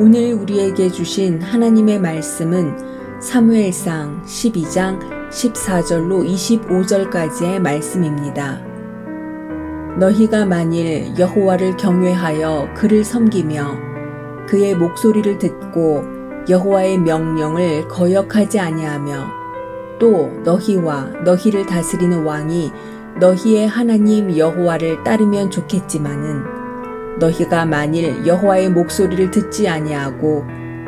오늘 우리에게 주신 하나님의 말씀은 사무엘상 12장 14절로 25절까지의 말씀입니다. 너희가 만일 여호와를 경외하여 그를 섬기며 그의 목소리를 듣고 여호와의 명령을 거역하지 아니하며 또 너희와 너희를 다스리는 왕이 너희의 하나님 여호와를 따르면 좋겠지만은 너희가 만일 여호와의 목소리를 듣지 아니하고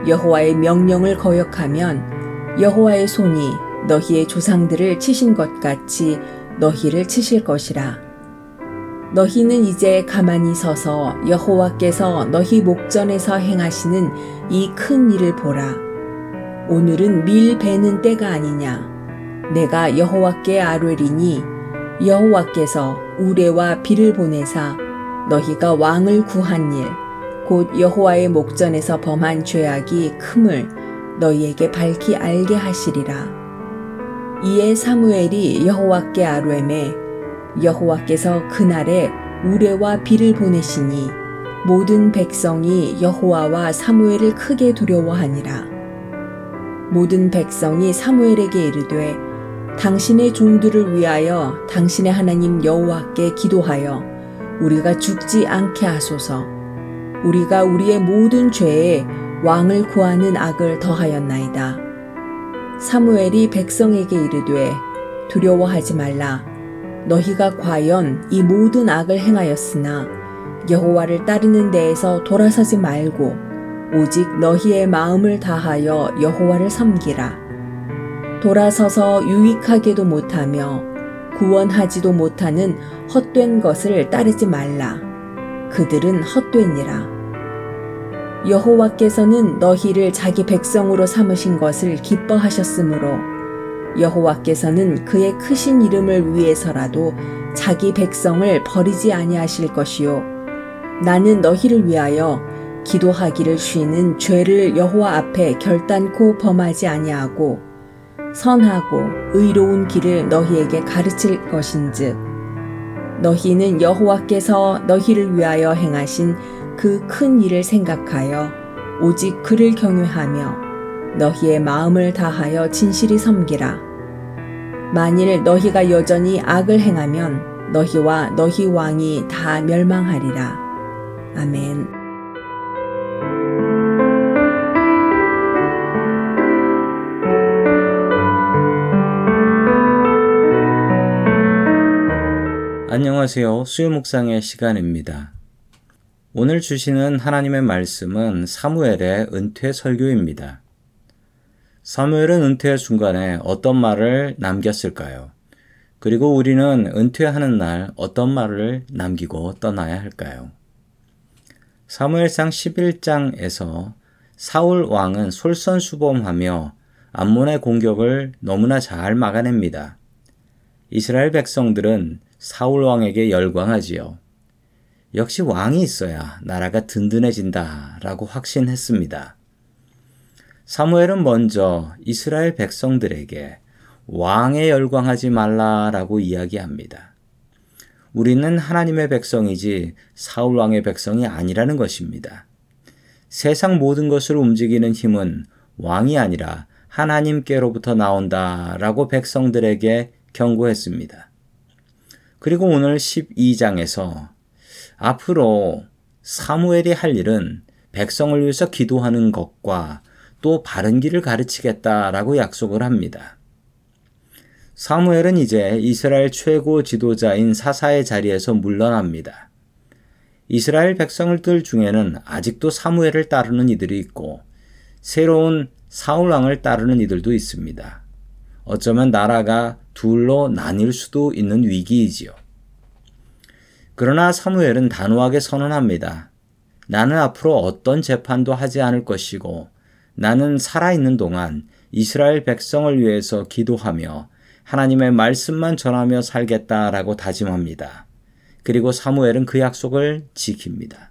여호와의 명령을 거역하면 여호와의 손이 너희의 조상들을 치신 것 같이 너희를 치실 것이라. 너희는 이제 가만히 서서 여호와께서 너희 목전에서 행하시는 이 큰 일을 보라. 오늘은 밀 베는 때가 아니냐. 내가 여호와께 아뢰리니 여호와께서 우레와 비를 보내사 너희가 왕을 구한 일, 곧 여호와의 목전에서 범한 죄악이 큼을 너희에게 밝히 알게 하시리라. 이에 사무엘이 여호와께 아뢰매 여호와께서 그날에 우레와 비를 보내시니 모든 백성이 여호와와 사무엘을 크게 두려워하니라. 모든 백성이 사무엘에게 이르되 당신의 종들을 위하여 당신의 하나님 여호와께 기도하여 우리가 죽지 않게 하소서. 우리가 우리의 모든 죄에 왕을 구하는 악을 더하였나이다. 사무엘이 백성에게 이르되 두려워하지 말라. 너희가 과연 이 모든 악을 행하였으나 여호와를 따르는 데에서 돌아서지 말고 오직 너희의 마음을 다하여 여호와를 섬기라. 돌아서서 유익하게도 못하며 구원하지도 못하는 헛된 것을 따르지 말라. 그들은 헛되니라. 여호와께서는 너희를 자기 백성으로 삼으신 것을 기뻐하셨으므로 여호와께서는 그의 크신 이름을 위해서라도 자기 백성을 버리지 아니하실 것이요 나는 너희를 위하여 기도하기를 쉬는 죄를 여호와 앞에 결단코 범하지 아니하고 선하고 의로운 길을 너희에게 가르칠 것인즉 너희는 여호와께서 너희를 위하여 행하신 그 큰 일을 생각하여 오직 그를 경외하며 너희의 마음을 다하여 진실이 섬기라. 만일 너희가 여전히 악을 행하면 너희와 너희 왕이 다 멸망하리라. 아멘. 안녕하세요. 수요 묵상의 시간입니다. 오늘 주시는 하나님의 말씀은 사무엘의 은퇴 설교입니다. 사무엘은 은퇴의 순간에 어떤 말을 남겼을까요? 그리고 우리는 은퇴하는 날 어떤 말을 남기고 떠나야 할까요? 사무엘상 11장에서 사울 왕은 솔선수범하며 암몬의 공격을 너무나 잘 막아냅니다. 이스라엘 백성들은 사울 왕에게 열광하지요. 역시 왕이 있어야 나라가 든든해진다 라고 확신했습니다. 사무엘은 먼저 이스라엘 백성들에게 왕에 열광하지 말라라고 이야기합니다. 우리는 하나님의 백성이지 사울 왕의 백성이 아니라는 것입니다. 세상 모든 것을 움직이는 힘은 왕이 아니라 하나님께로부터 나온다라고 백성들에게 경고했습니다. 그리고 오늘 12장에서 앞으로 사무엘이 할 일은 백성을 위해서 기도하는 것과 또 바른 길을 가르치겠다라고 약속을 합니다. 사무엘은 이제 이스라엘 최고 지도자인 사사의 자리에서 물러납니다. 이스라엘 백성들 중에는 아직도 사무엘을 따르는 이들이 있고 새로운 사울왕을 따르는 이들도 있습니다. 어쩌면 나라가 둘로 나뉠 수도 있는 위기이지요. 그러나 사무엘은 단호하게 선언합니다. 나는 앞으로 어떤 재판도 하지 않을 것이고 나는 살아있는 동안 이스라엘 백성을 위해서 기도하며 하나님의 말씀만 전하며 살겠다라고 다짐합니다. 그리고 사무엘은 그 약속을 지킵니다.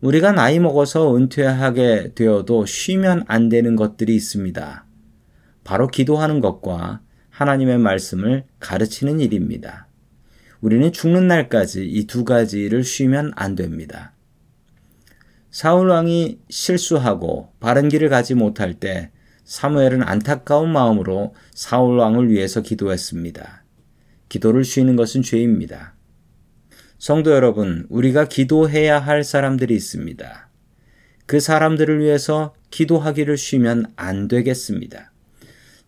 우리가 나이 먹어서 은퇴하게 되어도 쉬면 안 되는 것들이 있습니다. 바로 기도하는 것과 하나님의 말씀을 가르치는 일입니다. 우리는 죽는 날까지 이 두 가지를 쉬면 안 됩니다. 사울 왕이 실수하고 바른 길을 가지 못할 때 사무엘은 안타까운 마음으로 사울 왕을 위해서 기도했습니다. 기도를 쉬는 것은 죄입니다. 성도 여러분, 우리가 기도해야 할 사람들이 있습니다. 그 사람들을 위해서 기도하기를 쉬면 안 되겠습니다.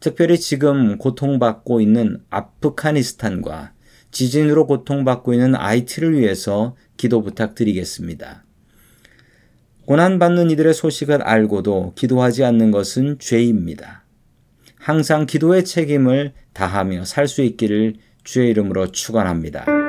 특별히 지금 고통받고 있는 아프가니스탄과 지진으로 고통받고 있는 아이티를 위해서 기도 부탁드리겠습니다. 고난받는 이들의 소식을 알고도 기도하지 않는 것은 죄입니다. 항상 기도의 책임을 다하며 살 수 있기를 주의 이름으로 축원합니다.